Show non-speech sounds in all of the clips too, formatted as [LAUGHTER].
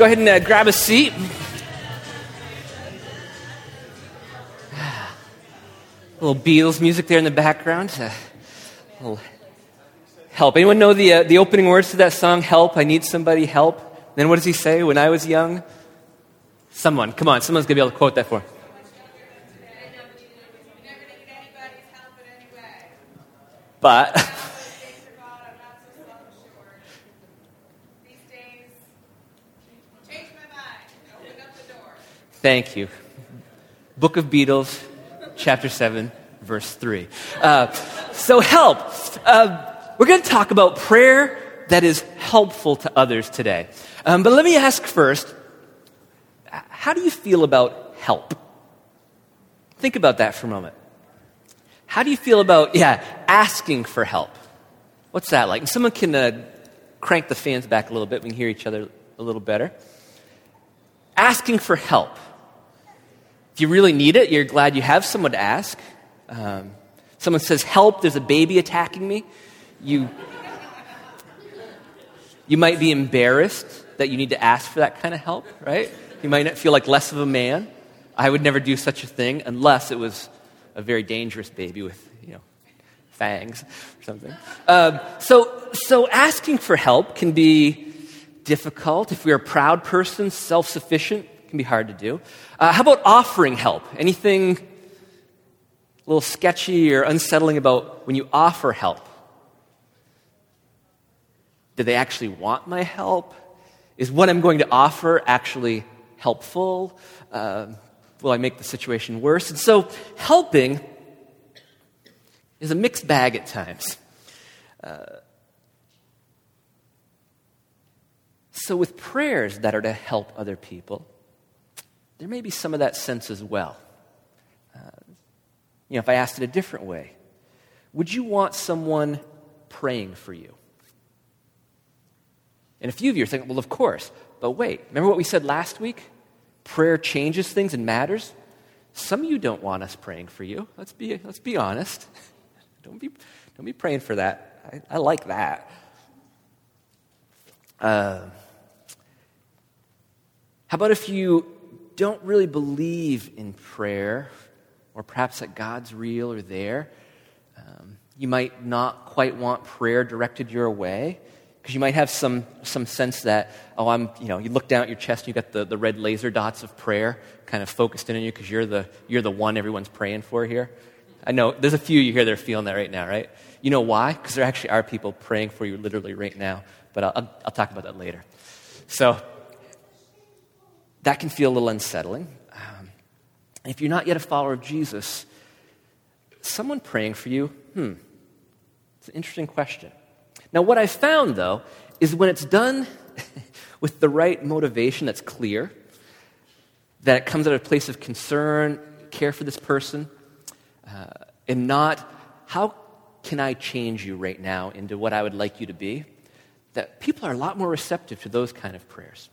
Go ahead and uh, grab a seat. A [SIGHS] little Beatles music there in the background. Uh, a little help. Anyone know the, uh, the opening words to that song, Help? I need somebody, help. Then what does he say? When I was young? Someone, come on, someone's going to be able to quote that for. But, [LAUGHS] thank you. Book of Beatles, chapter 7, verse 3. Uh, so, help. Uh, we're going to talk about prayer that is helpful to others today. Um, but let me ask first how do you feel about help? Think about that for a moment. How do you feel about, yeah, asking for help? What's that like? Someone can uh, crank the fans back a little bit. We can hear each other a little better. Asking for help. You really need it, you're glad you have someone to ask. Um, someone says, Help, there's a baby attacking me. You, you might be embarrassed that you need to ask for that kind of help, right? You might not feel like less of a man. I would never do such a thing unless it was a very dangerous baby with, you know, fangs or something. Um, so, so asking for help can be difficult. If we're a proud person, self sufficient, can be hard to do. Uh, how about offering help? Anything a little sketchy or unsettling about when you offer help? Do they actually want my help? Is what I'm going to offer actually helpful? Uh, will I make the situation worse? And so, helping is a mixed bag at times. Uh, so, with prayers that are to help other people, there may be some of that sense as well. Uh, you know, if I asked it a different way, would you want someone praying for you? And a few of you are thinking, well, of course. But wait, remember what we said last week? Prayer changes things and matters. Some of you don't want us praying for you. Let's be, let's be honest. [LAUGHS] Don't be, don't be praying for that. I, I like that. Uh, how about if you don't really believe in prayer, or perhaps that God's real or there? Um, you might not quite want prayer directed your way because you might have some, some sense that, oh, I'm, you know, you look down at your chest and you got the, the red laser dots of prayer kind of focused in on you because you're the, you're the one everyone's praying for here. I know there's a few you here that are feeling that right now, right? You know why? Because there actually are people praying for you literally right now. But I'll, I'll, I'll talk about that later. So that can feel a little unsettling. Um, if you're not yet a follower of Jesus, someone praying for you, hmm, it's an interesting question. Now, what I found, though, is when it's done [LAUGHS] with the right motivation that's clear, that it comes out of a place of concern, care for this person, uh, and not, how can I change you right now into what I would like you to be? That people are a lot more receptive to those kind of prayers.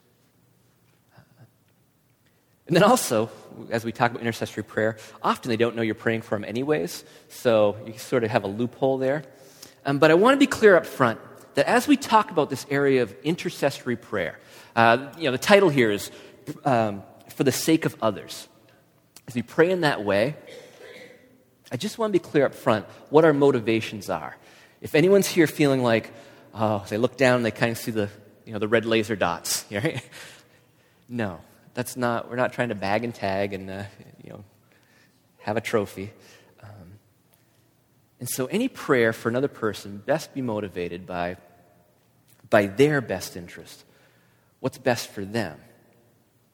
And then also, as we talk about intercessory prayer, often they don't know you're praying for them anyways, so you sort of have a loophole there. Um, but I want to be clear up front that as we talk about this area of intercessory prayer, uh, you know, the title here is um, For the Sake of Others. As we pray in that way, I just want to be clear up front what our motivations are. If anyone's here feeling like, oh, they look down and they kind of see the, you know, the red laser dots, [LAUGHS] right? no, that's not, we're not trying to bag and tag and, uh, you know, have a trophy. And so any prayer for another person best be motivated by, by their best interest. What's best for them.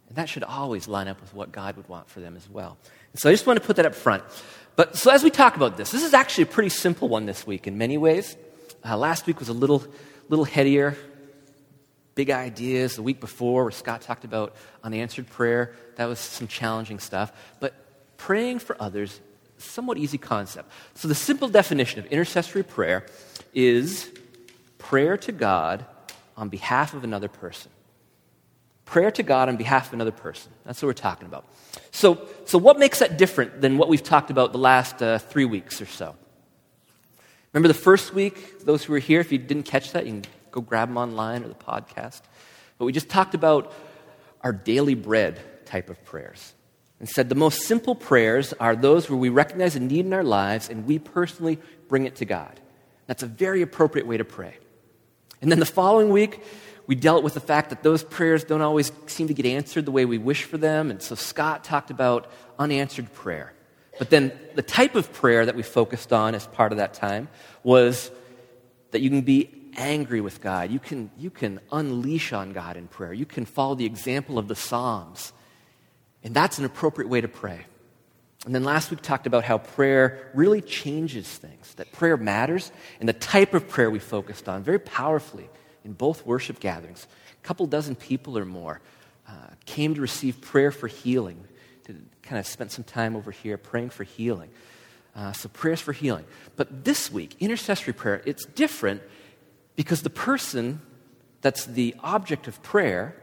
And that should always line up with what God would want for them as well. And so I just want to put that up front. But so as we talk about this, this is actually a pretty simple one this week in many ways. Uh, last week was a little, little headier, big ideas. The week before, where Scott talked about unanswered prayer, that was some challenging stuff. But praying for others, somewhat easy concept. So, the simple definition of intercessory prayer is prayer to God on behalf of another person. Prayer to God on behalf of another person. That's what we're talking about. So, so what makes that different than what we've talked about the last uh, three weeks or so? Remember the first week, those who were here, if you didn't catch that, you can go grab them online or the podcast. But we just talked about our daily bread type of prayers and said the most simple prayers are those where we recognize a need in our lives and we personally bring it to God. That's a very appropriate way to pray. And then the following week, we dealt with the fact that those prayers don't always seem to get answered the way we wish for them. And so Scott talked about unanswered prayer. But then the type of prayer that we focused on as part of that time was that you can be angry with God. You can, you can unleash on God in prayer. You can follow the example of the Psalms. And that's an appropriate way to pray. And then last week talked about how prayer really changes things, that prayer matters, and the type of prayer we focused on very powerfully in both worship gatherings. A couple dozen people or more uh, came to receive prayer for healing To kind of spent some time over here praying for healing. Uh, so, prayers for healing. But this week, intercessory prayer, it's different because the person that's the object of prayer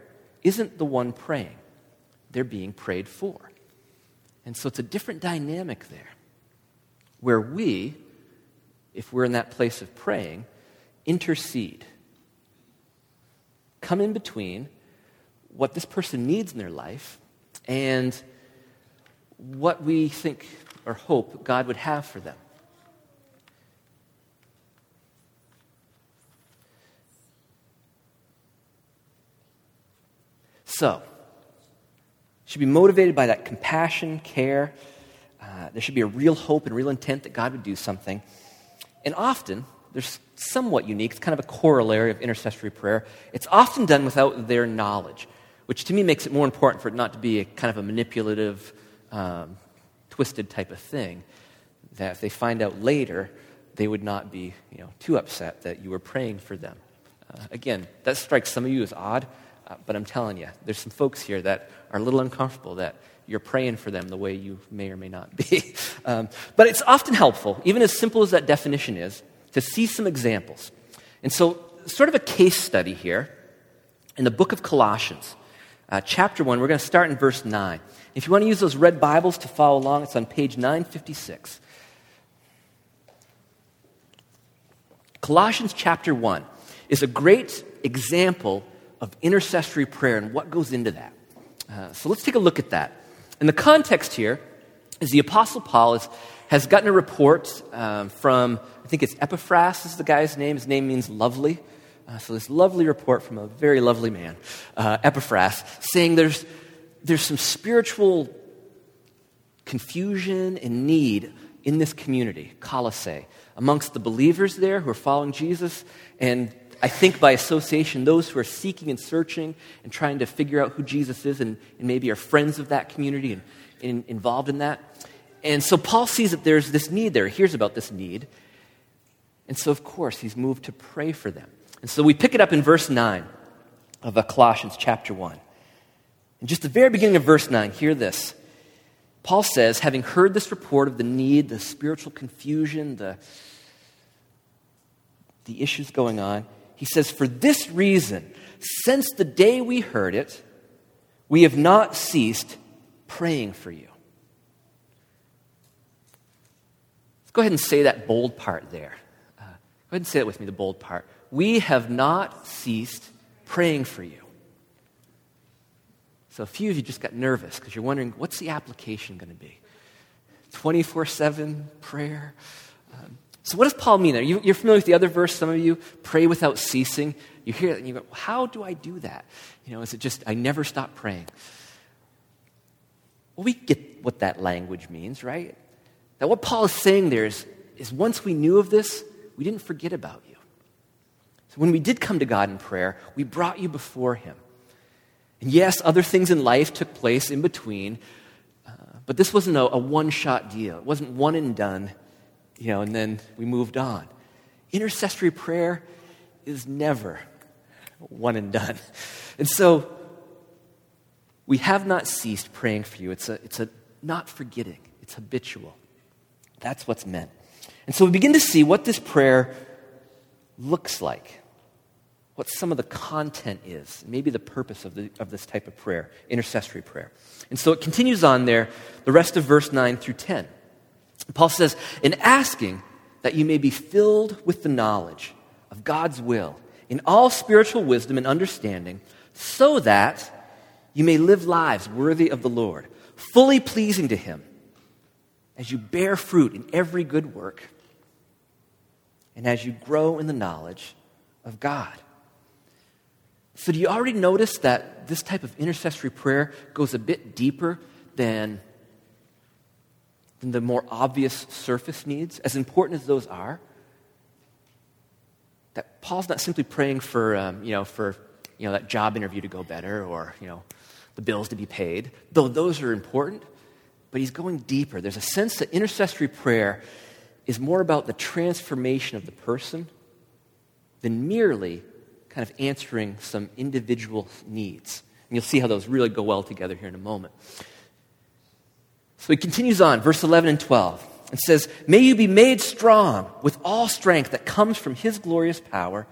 isn't the one praying, they're being prayed for. And so, it's a different dynamic there where we, if we're in that place of praying, intercede. Come in between what this person needs in their life and what we think or hope God would have for them. So, should be motivated by that compassion, care. Uh, there should be a real hope and real intent that God would do something. And often, there's somewhat unique, it's kind of a corollary of intercessory prayer. It's often done without their knowledge, which to me makes it more important for it not to be a kind of a manipulative, um, twisted type of thing, that if they find out later, they would not be you know, too upset that you were praying for them. Uh, again, that strikes some of you as odd, uh, but I'm telling you, there's some folks here that are a little uncomfortable that you're praying for them the way you may or may not be. [LAUGHS] um, but it's often helpful, even as simple as that definition is, to see some examples. And so, sort of a case study here in the book of Colossians, uh, chapter 1, we're going to start in verse 9. If you want to use those red Bibles to follow along, it's on page 956. Colossians chapter 1 is a great example of intercessory prayer and what goes into that. Uh, so let's take a look at that. And the context here is the Apostle Paul is, has gotten a report um, from, I think it's Epaphras is the guy's name. His name means lovely. Uh, so this lovely report from a very lovely man, uh, Epaphras, saying there's there's some spiritual confusion and need in this community, Colossae, amongst the believers there who are following Jesus, and I think by association, those who are seeking and searching and trying to figure out who Jesus is and, and maybe are friends of that community and, and involved in that. And so Paul sees that there's this need there, he hears about this need. And so, of course, he's moved to pray for them. And so we pick it up in verse 9 of Colossians chapter 1. In just the very beginning of verse 9, hear this. Paul says, having heard this report of the need, the spiritual confusion, the, the issues going on, he says, For this reason, since the day we heard it, we have not ceased praying for you. Let's go ahead and say that bold part there. Uh, go ahead and say it with me, the bold part. We have not ceased praying for you. So a few of you just got nervous because you're wondering what's the application going to be? 24 7 prayer? So, what does Paul mean there? You, are familiar with the other verse, some of you? Pray without ceasing. You hear it and you go, How do I do that? You know, is it just, I never stop praying? Well, we get what that language means, right? That what Paul is saying there is, is once we knew of this, we didn't forget about you. So, when we did come to God in prayer, we brought you before Him. And yes, other things in life took place in between, uh, but this wasn't a, a one shot deal. It wasn't one and done, you know, and then we moved on. Intercessory prayer is never one and done. And so we have not ceased praying for you. It's a, it's a not forgetting, it's habitual. That's what's meant. And so we begin to see what this prayer looks like, what some of the content is, maybe the purpose of, the, of this type of prayer, intercessory prayer. And so it continues on there, the rest of verse 9 through 10. Paul says, In asking that you may be filled with the knowledge of God's will in all spiritual wisdom and understanding, so that you may live lives worthy of the Lord, fully pleasing to Him, as you bear fruit in every good work, and as you grow in the knowledge of God. So, do you already notice that this type of intercessory prayer goes a bit deeper than, than the more obvious surface needs, as important as those are? That Paul's not simply praying for, um, you know, for you know, that job interview to go better or, you know, the bills to be paid, though those are important, but he's going deeper. There's a sense that intercessory prayer is more about the transformation of the person than merely kind of answering some individual needs. And you'll see how those really go well together here in a moment. So he continues on, verse 11 and 12. and says, May you be made strong with all strength that comes from his glorious power,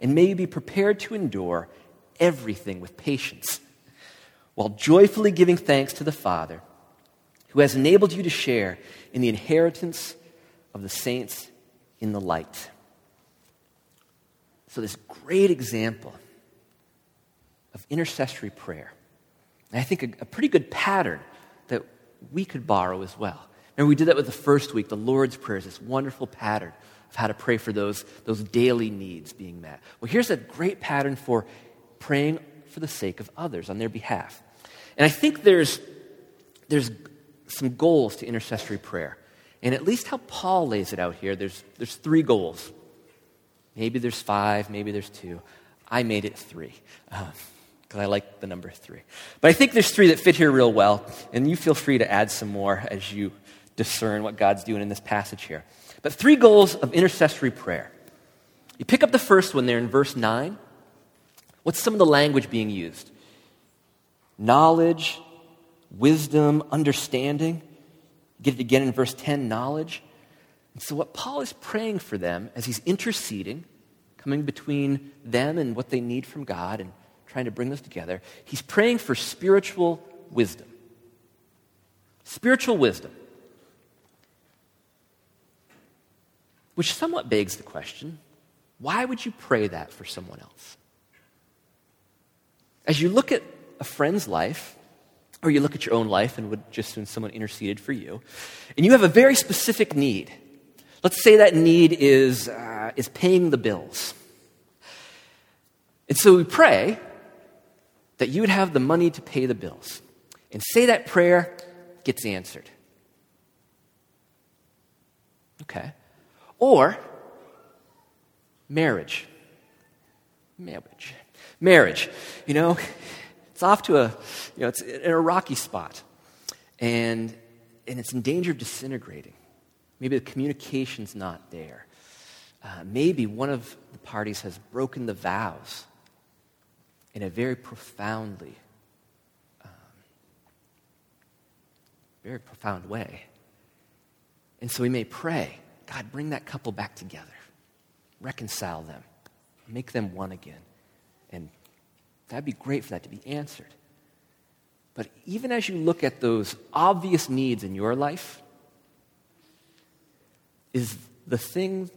and may you be prepared to endure everything with patience while joyfully giving thanks to the Father who has enabled you to share in the inheritance of the saints in the light. So, this great example of intercessory prayer. And I think a, a pretty good pattern that we could borrow as well. And we did that with the first week, the Lord's Prayer is this wonderful pattern of how to pray for those, those daily needs being met. Well, here's a great pattern for praying for the sake of others on their behalf. And I think there's, there's some goals to intercessory prayer. And at least how Paul lays it out here, there's, there's three goals. Maybe there's five, maybe there's two. I made it three uh, because I like the number three. But I think there's three that fit here real well, and you feel free to add some more as you discern what God's doing in this passage here. But three goals of intercessory prayer. You pick up the first one there in verse 9. What's some of the language being used? knowledge, wisdom, understanding. Get it again in verse 10 knowledge. And so, what Paul is praying for them as he's interceding, coming between them and what they need from God and trying to bring this together, he's praying for spiritual wisdom. Spiritual wisdom. Which somewhat begs the question why would you pray that for someone else? As you look at a friend's life, or you look at your own life and would just when someone interceded for you, and you have a very specific need. Let's say that need is, uh, is paying the bills. And so we pray that you would have the money to pay the bills. And say that prayer gets answered. Okay. Or marriage. Marriage. Marriage. You know, it's off to a, you know, it's in a rocky spot. And, and it's in danger of disintegrating. Maybe the communication's not there. Uh, maybe one of the parties has broken the vows in a very profoundly, um, very profound way. And so we may pray, God, bring that couple back together, reconcile them, make them one again, and That'd be great for that to be answered. But even as you look at those obvious needs in your life, is the thing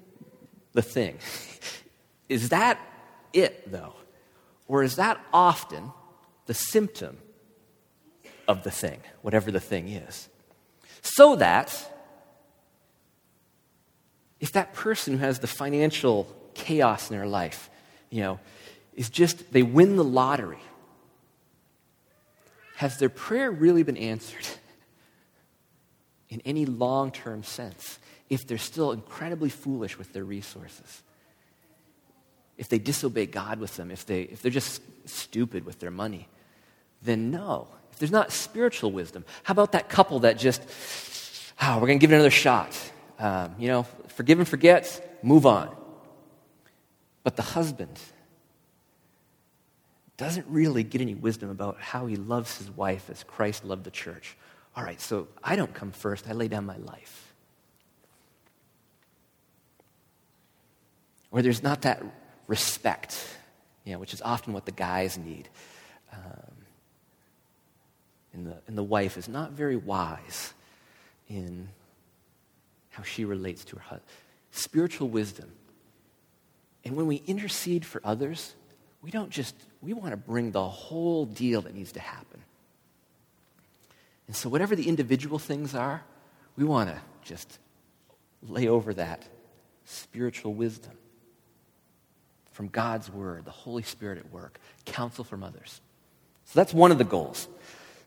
the thing? [LAUGHS] is that it, though? Or is that often the symptom of the thing, whatever the thing is? So that if that person who has the financial chaos in their life, you know, is just they win the lottery. Has their prayer really been answered [LAUGHS] in any long term sense if they're still incredibly foolish with their resources? If they disobey God with them, if, they, if they're just stupid with their money, then no. If there's not spiritual wisdom, how about that couple that just, oh, we're going to give it another shot? Um, you know, forgive and forget, move on. But the husband doesn't really get any wisdom about how he loves his wife as Christ loved the church. All right, so I don't come first, I lay down my life. Where there's not that respect, you know, which is often what the guys need. Um, and, the, and the wife is not very wise in how she relates to her husband. Spiritual wisdom. And when we intercede for others, we don't just, we want to bring the whole deal that needs to happen. And so, whatever the individual things are, we want to just lay over that spiritual wisdom from God's Word, the Holy Spirit at work, counsel from others. So, that's one of the goals.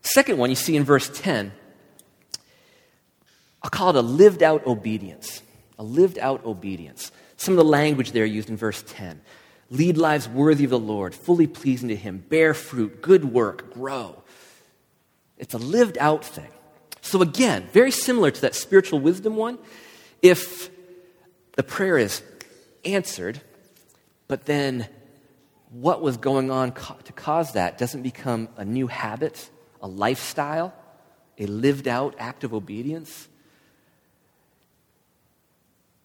Second one, you see in verse 10, I'll call it a lived out obedience. A lived out obedience. Some of the language there used in verse 10 lead lives worthy of the Lord, fully pleasing to Him, bear fruit, good work, grow. It's a lived out thing. So, again, very similar to that spiritual wisdom one. If the prayer is answered, but then what was going on to cause that doesn't become a new habit, a lifestyle, a lived out act of obedience,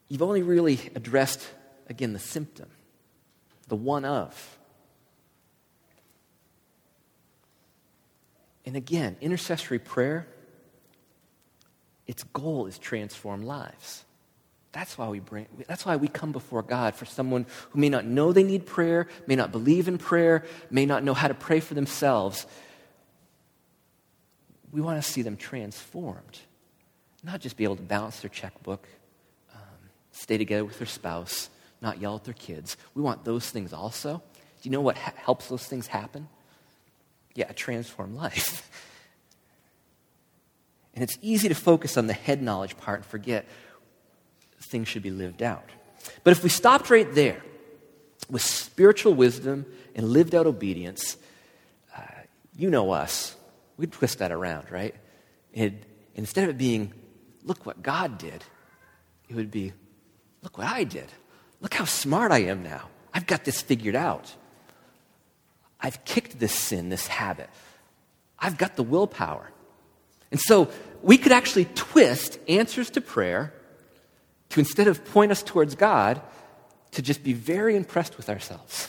you've only really addressed, again, the symptom, the one of. And again, intercessory prayer, its goal is transform lives. That's why we bring that's why we come before God for someone who may not know they need prayer, may not believe in prayer, may not know how to pray for themselves. We want to see them transformed, not just be able to balance their checkbook, um, stay together with their spouse, not yell at their kids. We want those things also. Do you know what ha- helps those things happen? Yeah, a transformed life. [LAUGHS] and it's easy to focus on the head knowledge part and forget things should be lived out. But if we stopped right there with spiritual wisdom and lived out obedience, uh, you know us. We'd twist that around, right? It, instead of it being, look what God did, it would be, Look what I did. Look how smart I am now. I've got this figured out. I've kicked this sin, this habit. I've got the willpower. And so we could actually twist answers to prayer to instead of point us towards God, to just be very impressed with ourselves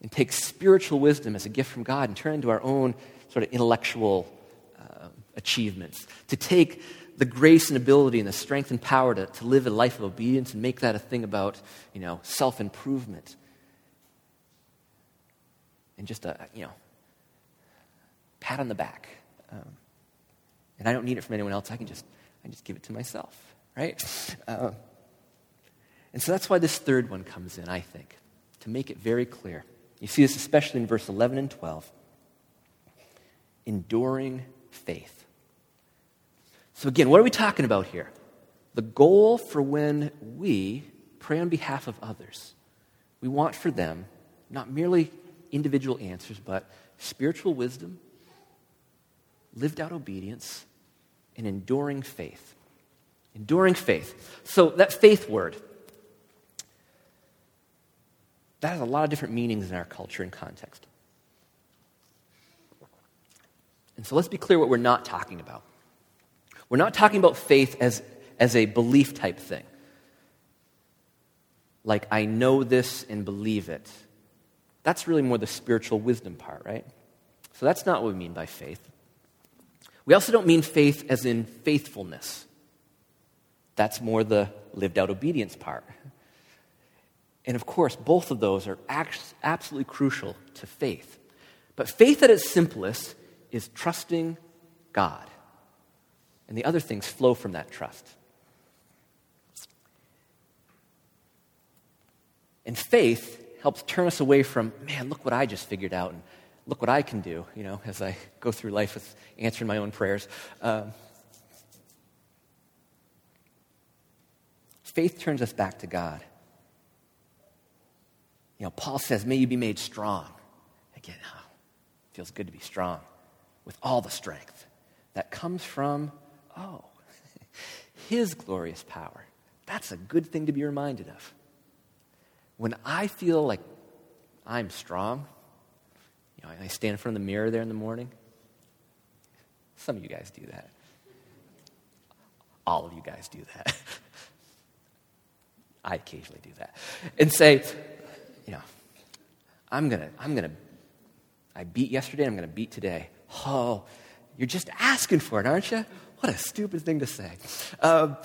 and take spiritual wisdom as a gift from God and turn into our own sort of intellectual uh, achievements. To take the grace and ability and the strength and power to, to live a life of obedience and make that a thing about, you know, self-improvement. And just a, you know, pat on the back. Um, and I don't need it from anyone else. I can just, I just give it to myself, right? Uh, and so that's why this third one comes in, I think, to make it very clear. You see this especially in verse 11 and 12. Enduring faith. So, again, what are we talking about here? The goal for when we pray on behalf of others, we want for them not merely individual answers, but spiritual wisdom, lived out obedience, and enduring faith. Enduring faith. So, that faith word, that has a lot of different meanings in our culture and context. And so, let's be clear what we're not talking about. We're not talking about faith as, as a belief type thing. Like, I know this and believe it. That's really more the spiritual wisdom part, right? So that's not what we mean by faith. We also don't mean faith as in faithfulness. That's more the lived out obedience part. And of course, both of those are absolutely crucial to faith. But faith at its simplest is trusting God. And the other things flow from that trust. And faith helps turn us away from, man, look what I just figured out, and look what I can do, you know, as I go through life with answering my own prayers. Um, faith turns us back to God. You know, Paul says, may you be made strong. Again, oh, feels good to be strong with all the strength that comes from oh, [LAUGHS] His glorious power. That's a good thing to be reminded of. when I feel like I'm strong, know, I stand in front of the mirror there in the morning. Some of you guys do that. All of you guys do that. [LAUGHS] I occasionally do that. And say, you know, I'm going to, I'm going to, I beat yesterday, I'm going to beat today. Oh, you're just asking for it, aren't you? What a stupid thing to say. Um,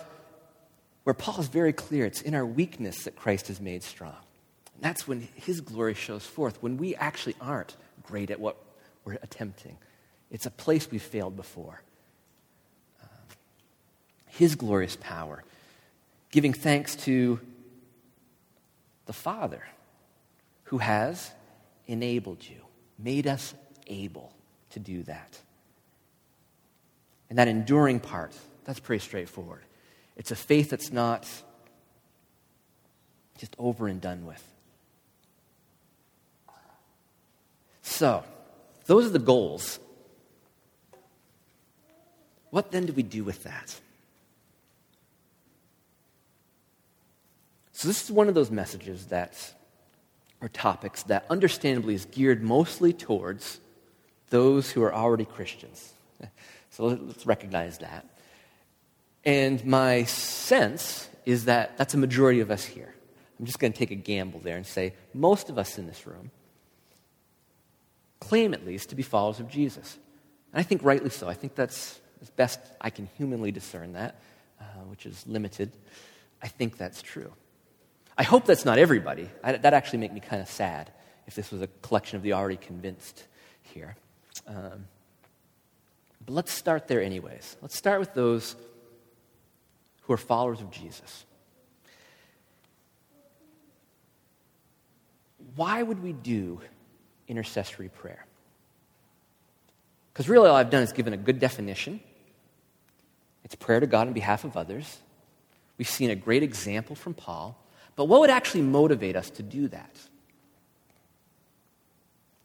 where Paul is very clear it's in our weakness that Christ is made strong. And that's when his glory shows forth, when we actually aren't great at what we're attempting. It's a place we've failed before. Um, his glorious power, giving thanks to the Father who has enabled you, made us able to do that. And that enduring part, that's pretty straightforward. It's a faith that's not just over and done with. So, those are the goals. What then do we do with that? So, this is one of those messages that, or topics that understandably is geared mostly towards those who are already Christians. [LAUGHS] So, let's recognize that. And my sense is that that's a majority of us here. I'm just going to take a gamble there and say most of us in this room claim, at least, to be followers of Jesus. And I think rightly so. I think that's as best I can humanly discern that, uh, which is limited. I think that's true. I hope that's not everybody. I, that actually make me kind of sad if this was a collection of the already convinced here. Um, but let's start there, anyways. Let's start with those who are followers of Jesus. Why would we do intercessory prayer? Because really, all I've done is given a good definition. It's prayer to God on behalf of others. We've seen a great example from Paul. But what would actually motivate us to do that?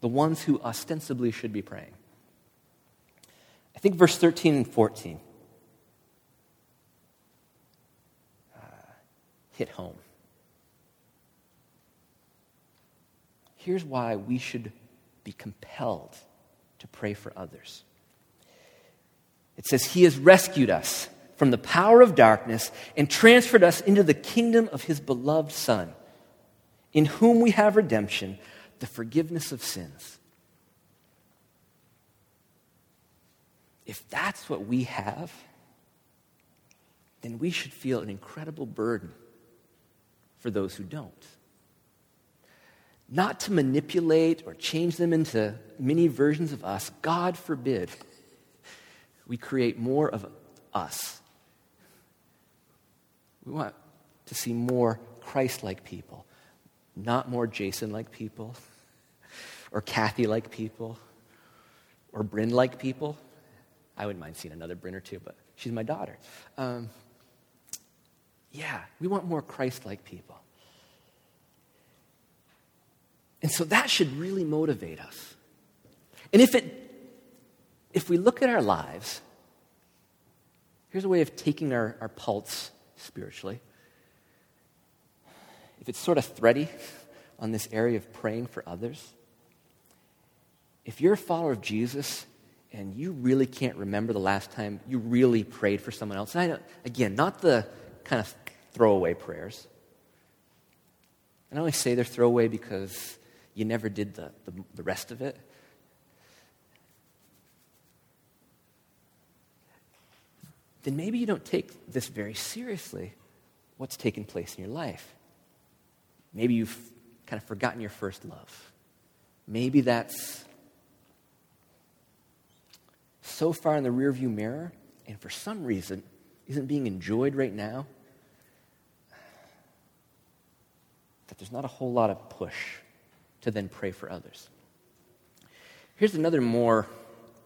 The ones who ostensibly should be praying. I think verse 13 and 14 uh, hit home. Here's why we should be compelled to pray for others. It says, He has rescued us from the power of darkness and transferred us into the kingdom of His beloved Son, in whom we have redemption, the forgiveness of sins. If that's what we have, then we should feel an incredible burden for those who don't. Not to manipulate or change them into mini versions of us. God forbid we create more of us. We want to see more Christ like people, not more Jason like people, or Kathy like people, or Bryn like people. I wouldn't mind seeing another Bryn or two, but she's my daughter. Um, yeah, we want more Christ like people. And so that should really motivate us. And if it if we look at our lives, here's a way of taking our, our pulse spiritually. If it's sort of thready [LAUGHS] on this area of praying for others, if you're a follower of Jesus and you really can't remember the last time you really prayed for someone else, and I, again, not the kind of throwaway prayers. And I only say they're throwaway because you never did the, the, the rest of it. Then maybe you don't take this very seriously, what's taken place in your life. Maybe you've kind of forgotten your first love. Maybe that's so far in the rearview mirror, and for some reason isn't being enjoyed right now that there's not a whole lot of push to then pray for others. Here's another more,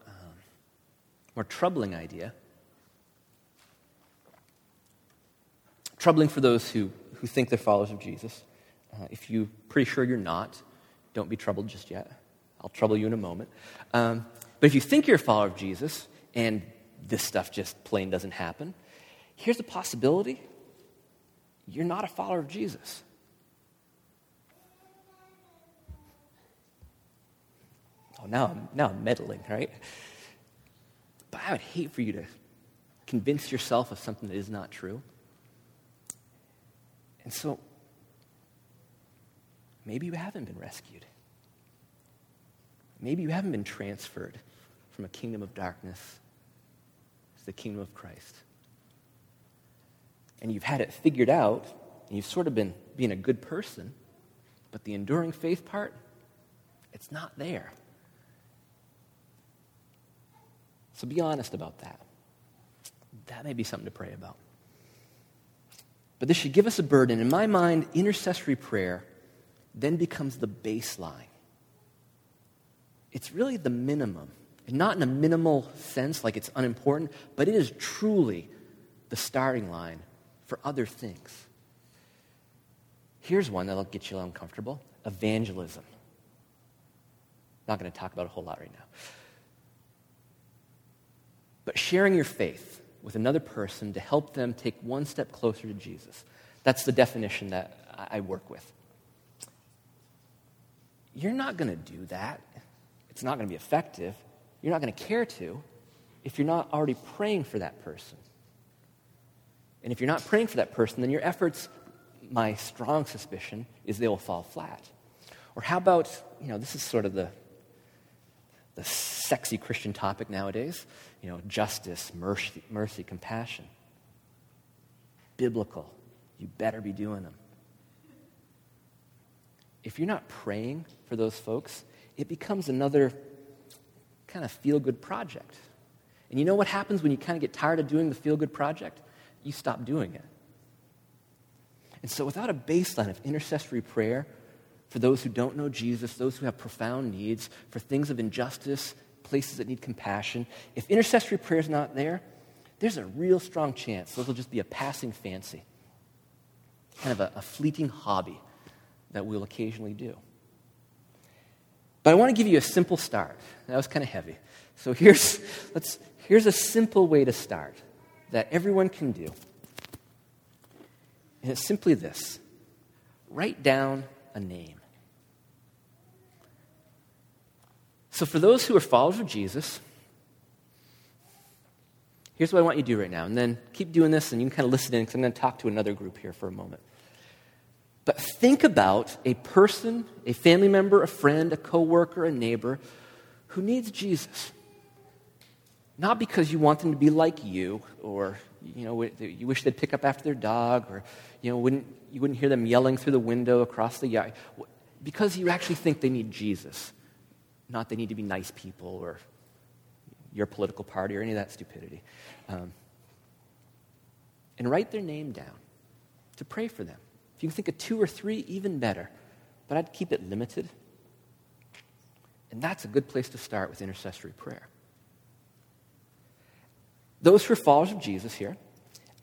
um, more troubling idea. Troubling for those who, who think they're followers of Jesus. Uh, if you're pretty sure you're not, don't be troubled just yet. I'll trouble you in a moment. Um, but if you think you're a follower of Jesus and this stuff just plain doesn't happen, here's a possibility you're not a follower of Jesus. Oh, now I'm, now I'm meddling, right? But I would hate for you to convince yourself of something that is not true. And so, maybe you haven't been rescued. Maybe you haven't been transferred from a kingdom of darkness to the kingdom of Christ. And you've had it figured out, and you've sort of been being a good person, but the enduring faith part, it's not there. So be honest about that. That may be something to pray about. But this should give us a burden. In my mind, intercessory prayer then becomes the baseline. It's really the minimum. And not in a minimal sense, like it's unimportant, but it is truly the starting line for other things. Here's one that'll get you uncomfortable evangelism. Not going to talk about a whole lot right now. But sharing your faith with another person to help them take one step closer to Jesus. That's the definition that I work with. You're not going to do that. It's not going to be effective. You're not going to care to if you're not already praying for that person. And if you're not praying for that person, then your efforts, my strong suspicion, is they will fall flat. Or how about, you know, this is sort of the, the sexy Christian topic nowadays, you know, justice, mercy, mercy, compassion. Biblical. You better be doing them. If you're not praying for those folks, it becomes another kind of feel good project. And you know what happens when you kind of get tired of doing the feel good project? You stop doing it. And so, without a baseline of intercessory prayer for those who don't know Jesus, those who have profound needs, for things of injustice, places that need compassion, if intercessory prayer is not there, there's a real strong chance those will just be a passing fancy, kind of a, a fleeting hobby that we'll occasionally do. But I want to give you a simple start. That was kind of heavy. So here's, let's, here's a simple way to start that everyone can do. And it's simply this write down a name. So, for those who are followers of Jesus, here's what I want you to do right now. And then keep doing this, and you can kind of listen in because I'm going to talk to another group here for a moment. But think about a person, a family member, a friend, a coworker, a neighbor who needs Jesus. Not because you want them to be like you, or you know, you wish they'd pick up after their dog, or you know, wouldn't, you wouldn't hear them yelling through the window across the yard. Because you actually think they need Jesus, not they need to be nice people or your political party or any of that stupidity. Um, and write their name down to pray for them. If you can think of two or three, even better. But I'd keep it limited. And that's a good place to start with intercessory prayer. Those who are followers of Jesus here,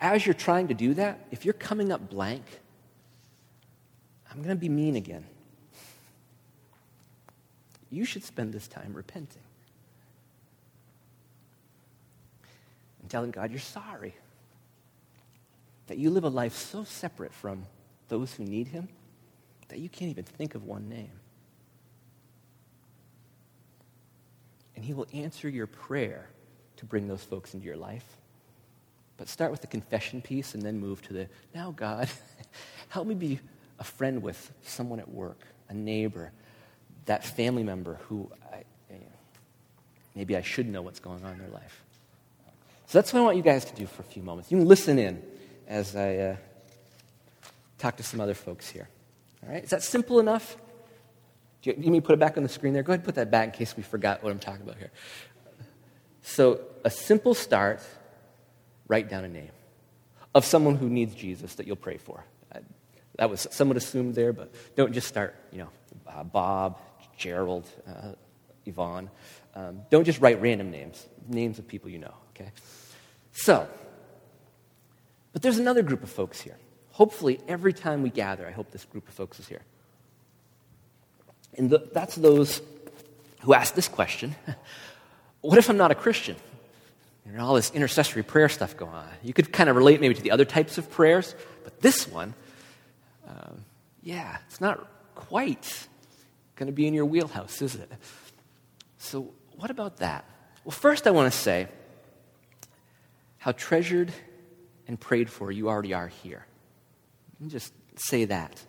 as you're trying to do that, if you're coming up blank, I'm going to be mean again. You should spend this time repenting and telling God you're sorry that you live a life so separate from those who need him that you can't even think of one name. And he will answer your prayer to bring those folks into your life. But start with the confession piece and then move to the now, God, [LAUGHS] help me be a friend with someone at work, a neighbor, that family member who I, maybe I should know what's going on in their life. So that's what I want you guys to do for a few moments. You can listen in as I uh, talk to some other folks here. All right? Is that simple enough? Do you, you need me to put it back on the screen there? Go ahead and put that back in case we forgot what I'm talking about here. So, a simple start write down a name of someone who needs Jesus that you'll pray for. That was somewhat assumed there, but don't just start, you know, uh, Bob, Gerald, uh, Yvonne. Um, don't just write random names, names of people you know, okay? So, but there's another group of folks here hopefully, every time we gather, I hope this group of folks is here. And the, that's those who ask this question [LAUGHS] What if I'm not a Christian? And all this intercessory prayer stuff going on. You could kind of relate maybe to the other types of prayers, but this one, um, yeah, it's not quite going to be in your wheelhouse, is it? So, what about that? Well, first, I want to say how treasured and prayed for you already are here. Just say that.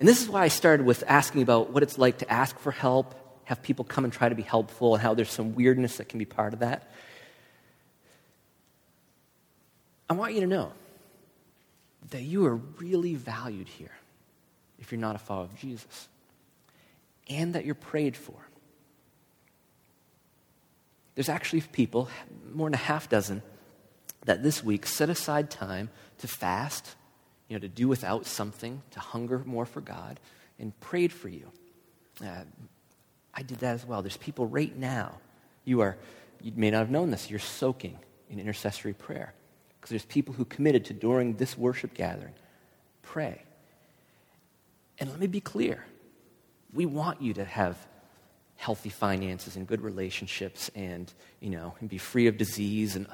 And this is why I started with asking about what it's like to ask for help, have people come and try to be helpful, and how there's some weirdness that can be part of that. I want you to know that you are really valued here if you're not a follower of Jesus, and that you're prayed for. There's actually people, more than a half dozen, that this week set aside time to fast, you know, to do without something, to hunger more for God, and prayed for you. Uh, I did that as well. There's people right now, you are, you may not have known this, you're soaking in intercessory prayer. Because there's people who committed to, during this worship gathering, pray. And let me be clear we want you to have healthy finances and good relationships and, you know, and be free of disease and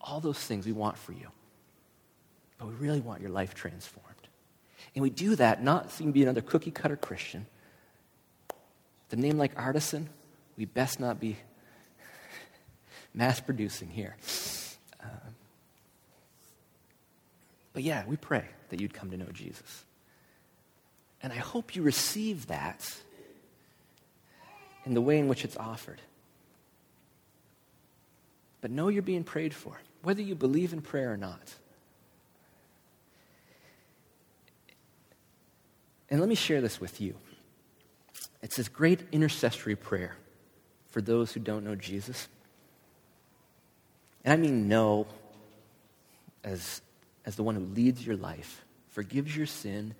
all those things we want for you. But we really want your life transformed. And we do that not so you can be another cookie cutter Christian. The name like artisan, we best not be [LAUGHS] mass producing here. Uh, but yeah, we pray that you'd come to know Jesus. And I hope you receive that in the way in which it's offered. But know you're being prayed for, whether you believe in prayer or not. And let me share this with you. It's this great intercessory prayer for those who don't know Jesus. And I mean know as, as the one who leads your life, forgives your sin,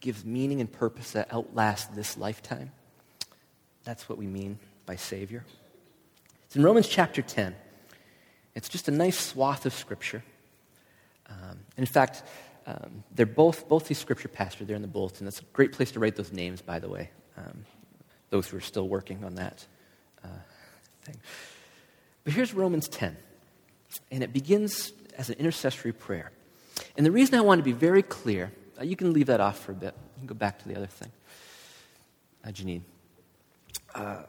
gives meaning and purpose that outlast this lifetime. That's what we mean by Savior. It's in Romans chapter 10. It's just a nice swath of Scripture. Um, in fact, um, they're both, both these Scripture pastors, they're in the bulletin. That's a great place to write those names, by the way, um, those who are still working on that uh, thing. But here's Romans 10, and it begins as an intercessory prayer. And the reason I want to be very clear, you can leave that off for a bit. You can go back to the other thing. Uh, Janine. Uh,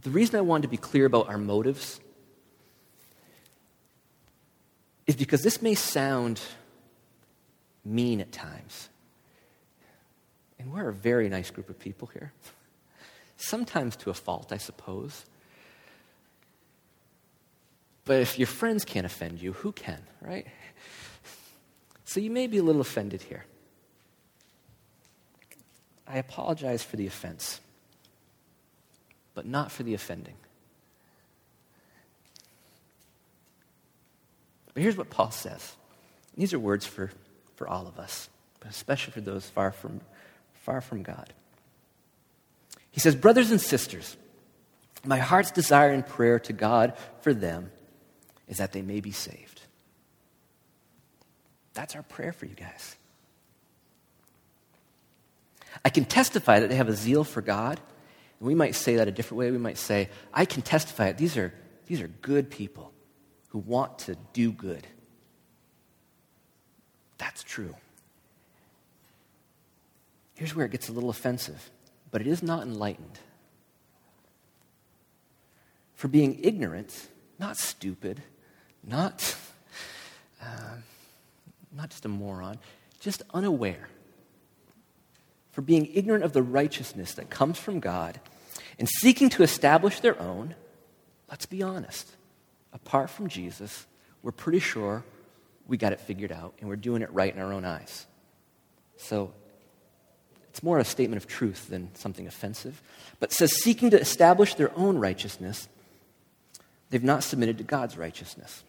the reason I wanted to be clear about our motives is because this may sound mean at times. And we're a very nice group of people here. [LAUGHS] Sometimes to a fault, I suppose. But if your friends can't offend you, who can, right? [LAUGHS] So you may be a little offended here. I apologize for the offense but not for the offending. But here's what Paul says. These are words for, for all of us, but especially for those far from, far from God. He says, Brothers and sisters, my heart's desire and prayer to God for them is that they may be saved. That's our prayer for you guys. I can testify that they have a zeal for God and we might say that a different way. We might say, I can testify that These are, these are good people who want to do good. That's true. Here's where it gets a little offensive, but it is not enlightened. For being ignorant, not stupid, not, [LAUGHS] uh, not just a moron, just unaware for being ignorant of the righteousness that comes from God and seeking to establish their own, let's be honest, apart from Jesus, we're pretty sure we got it figured out and we're doing it right in our own eyes. So it's more a statement of truth than something offensive. But says, seeking to establish their own righteousness, they've not submitted to God's righteousness.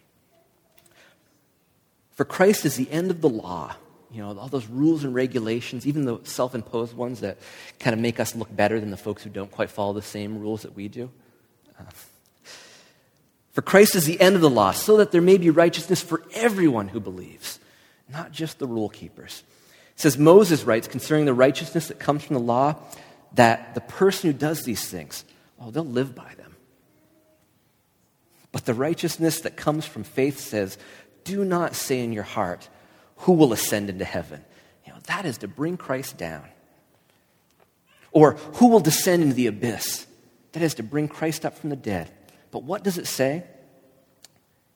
For Christ is the end of the law you know, all those rules and regulations, even the self imposed ones that kind of make us look better than the folks who don't quite follow the same rules that we do. Uh, for Christ is the end of the law, so that there may be righteousness for everyone who believes, not just the rule keepers. It says Moses writes concerning the righteousness that comes from the law that the person who does these things, oh, they'll live by them. But the righteousness that comes from faith says, do not say in your heart, who will ascend into heaven? You know, that is to bring Christ down. Or who will descend into the abyss? That is to bring Christ up from the dead. But what does it say?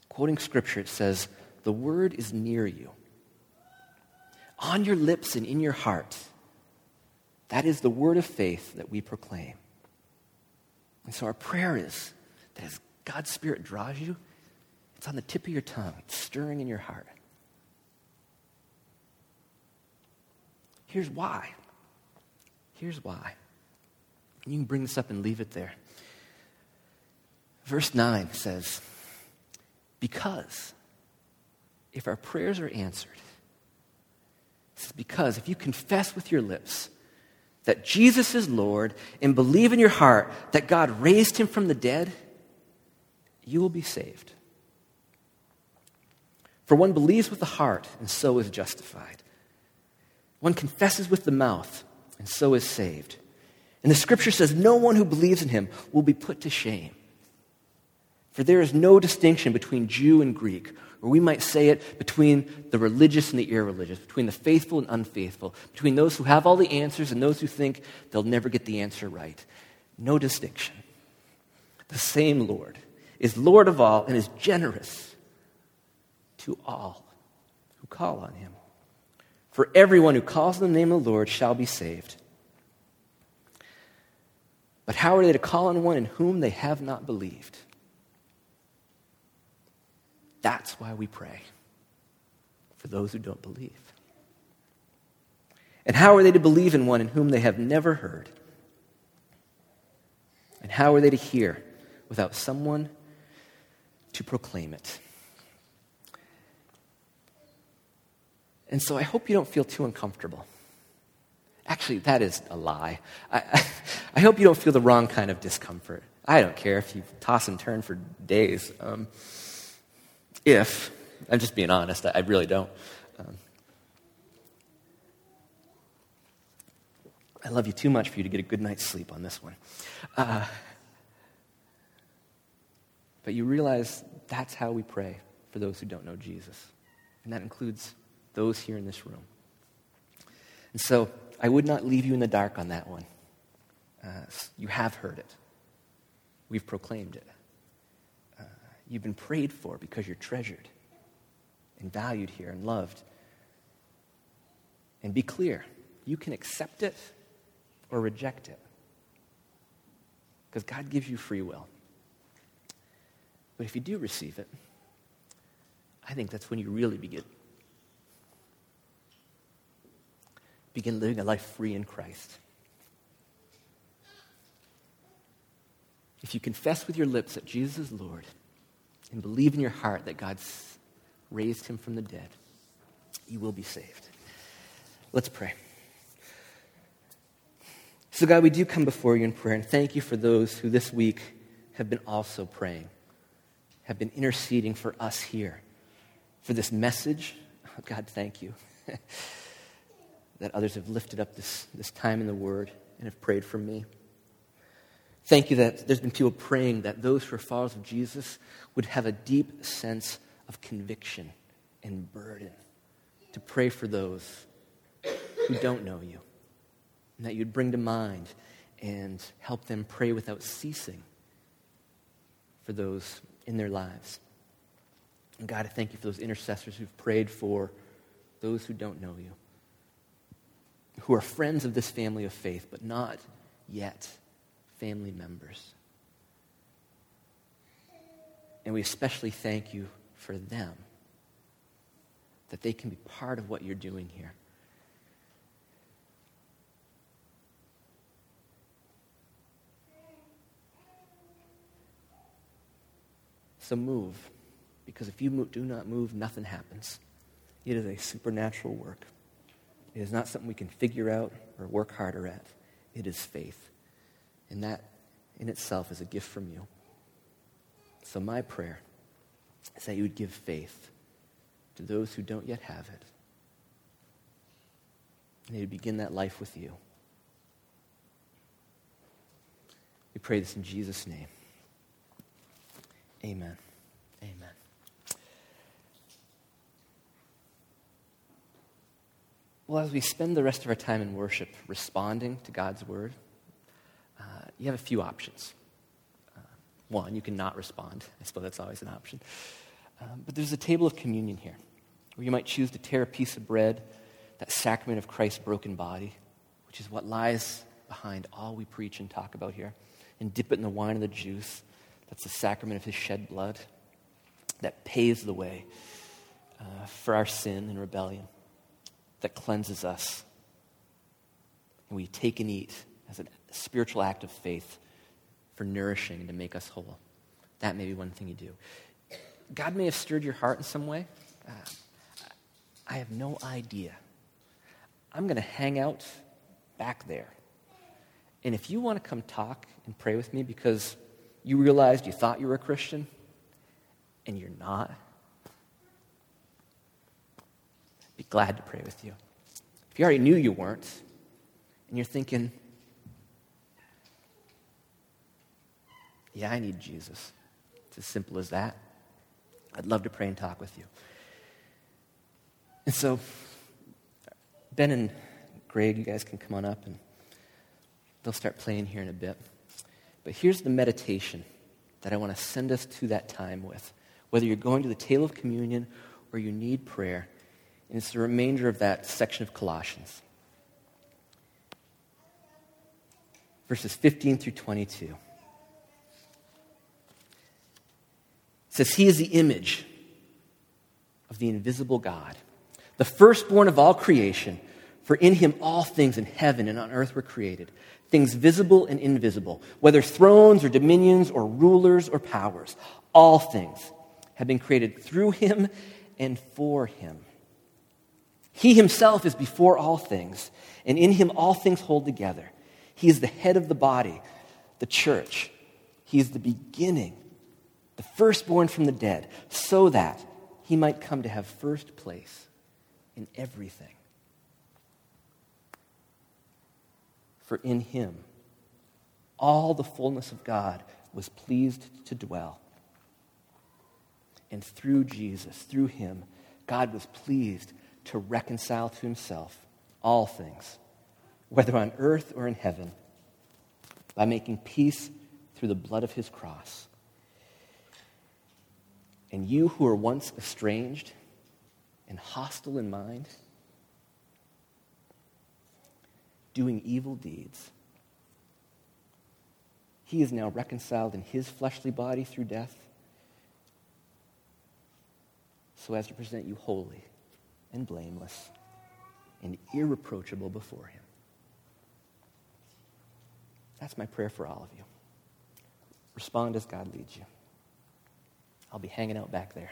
Quoting scripture, it says, The word is near you, on your lips and in your heart. That is the word of faith that we proclaim. And so our prayer is that as God's Spirit draws you, it's on the tip of your tongue, it's stirring in your heart. Here's why. Here's why. You can bring this up and leave it there. Verse 9 says, Because if our prayers are answered, this is because if you confess with your lips that Jesus is Lord and believe in your heart that God raised him from the dead, you will be saved. For one believes with the heart and so is justified. One confesses with the mouth and so is saved. And the scripture says, No one who believes in him will be put to shame. For there is no distinction between Jew and Greek, or we might say it between the religious and the irreligious, between the faithful and unfaithful, between those who have all the answers and those who think they'll never get the answer right. No distinction. The same Lord is Lord of all and is generous to all who call on him. For everyone who calls on the name of the Lord shall be saved. But how are they to call on one in whom they have not believed? That's why we pray for those who don't believe. And how are they to believe in one in whom they have never heard? And how are they to hear without someone to proclaim it? And so I hope you don't feel too uncomfortable. Actually, that is a lie. I, [LAUGHS] I, hope you don't feel the wrong kind of discomfort. I don't care if you toss and turn for days. Um, if, I'm just being honest, I, I really don't. Um, I love you too much for you to get a good night's sleep on this one. Uh, but you realize that's how we pray for those who don't know Jesus. And that includes those here in this room. And so I would not leave you in the dark on that one. Uh, you have heard it, we've proclaimed it. Uh, you've been prayed for because you're treasured and valued here and loved. And be clear you can accept it or reject it because God gives you free will. But if you do receive it, I think that's when you really begin begin living a life free in Christ. If you confess with your lips that Jesus is Lord and believe in your heart that God's raised him from the dead, you will be saved. Let's pray. So, God, we do come before you in prayer and thank you for those who this week have been also praying, have been interceding for us here, for this message. Oh, [LAUGHS] God, thank you. [LAUGHS] that others have lifted up this, this time in the Word and have prayed for me. Thank you that there's been people praying that those who are followers of Jesus would have a deep sense of conviction and burden to pray for those who don't know you, and that you'd bring to mind and help them pray without ceasing for those in their lives. And God, I thank you for those intercessors who've prayed for those who don't know you who are friends of this family of faith, but not yet family members. And we especially thank you for them, that they can be part of what you're doing here. So move, because if you do not move, nothing happens. It is a supernatural work. It is not something we can figure out or work harder at. It is faith. And that in itself is a gift from you. So, my prayer is that you would give faith to those who don't yet have it. And they would begin that life with you. We pray this in Jesus' name. Amen. Amen. Well, as we spend the rest of our time in worship responding to God's word, uh, you have a few options. one, you can not respond. I suppose that's always an option. Um, but there's a table of communion here where you might choose to tear a piece of bread, that sacrament of Christ's broken body, which is what lies behind all we preach and talk about here, and dip it in the wine and the juice. That's the sacrament of his shed blood that paves the way uh, for our sin and rebellion, that cleanses us. And we take and eat as a spiritual act of faith for nourishing and to make us whole. That may be one thing you do. God may have stirred your heart in some way. Uh, I have no idea. I'm going to hang out back there. And if you want to come talk and pray with me because you realized you thought you were a Christian and you're not, be glad to pray with you. If you already knew you weren't and you're thinking, yeah, I need Jesus, it's as simple as that. I'd love to pray and talk with you. And so, Ben and Greg, you guys can come on up and they'll start playing here in a bit. But here's the meditation that I want to send us to that time with. Whether you're going to the table of communion or you need prayer, and it's the remainder of that section of Colossians. Verses 15 through 22. It says, He is the image of the invisible God the firstborn of all creation. For in him all things in heaven and on earth were created, things visible and invisible, whether thrones or dominions or rulers or powers. All things have been created through him and for him. He himself is before all things, and in him all things hold together. He is the head of the body, the church. He is the beginning, the firstborn from the dead, so that he might come to have first place in everything. For in him, all the fullness of God was pleased to dwell. And through Jesus, through him, God was pleased to reconcile to himself all things, whether on earth or in heaven, by making peace through the blood of his cross. And you who were once estranged and hostile in mind, doing evil deeds. He is now reconciled in his fleshly body through death so as to present you holy and blameless and irreproachable before him. That's my prayer for all of you. Respond as God leads you. I'll be hanging out back there.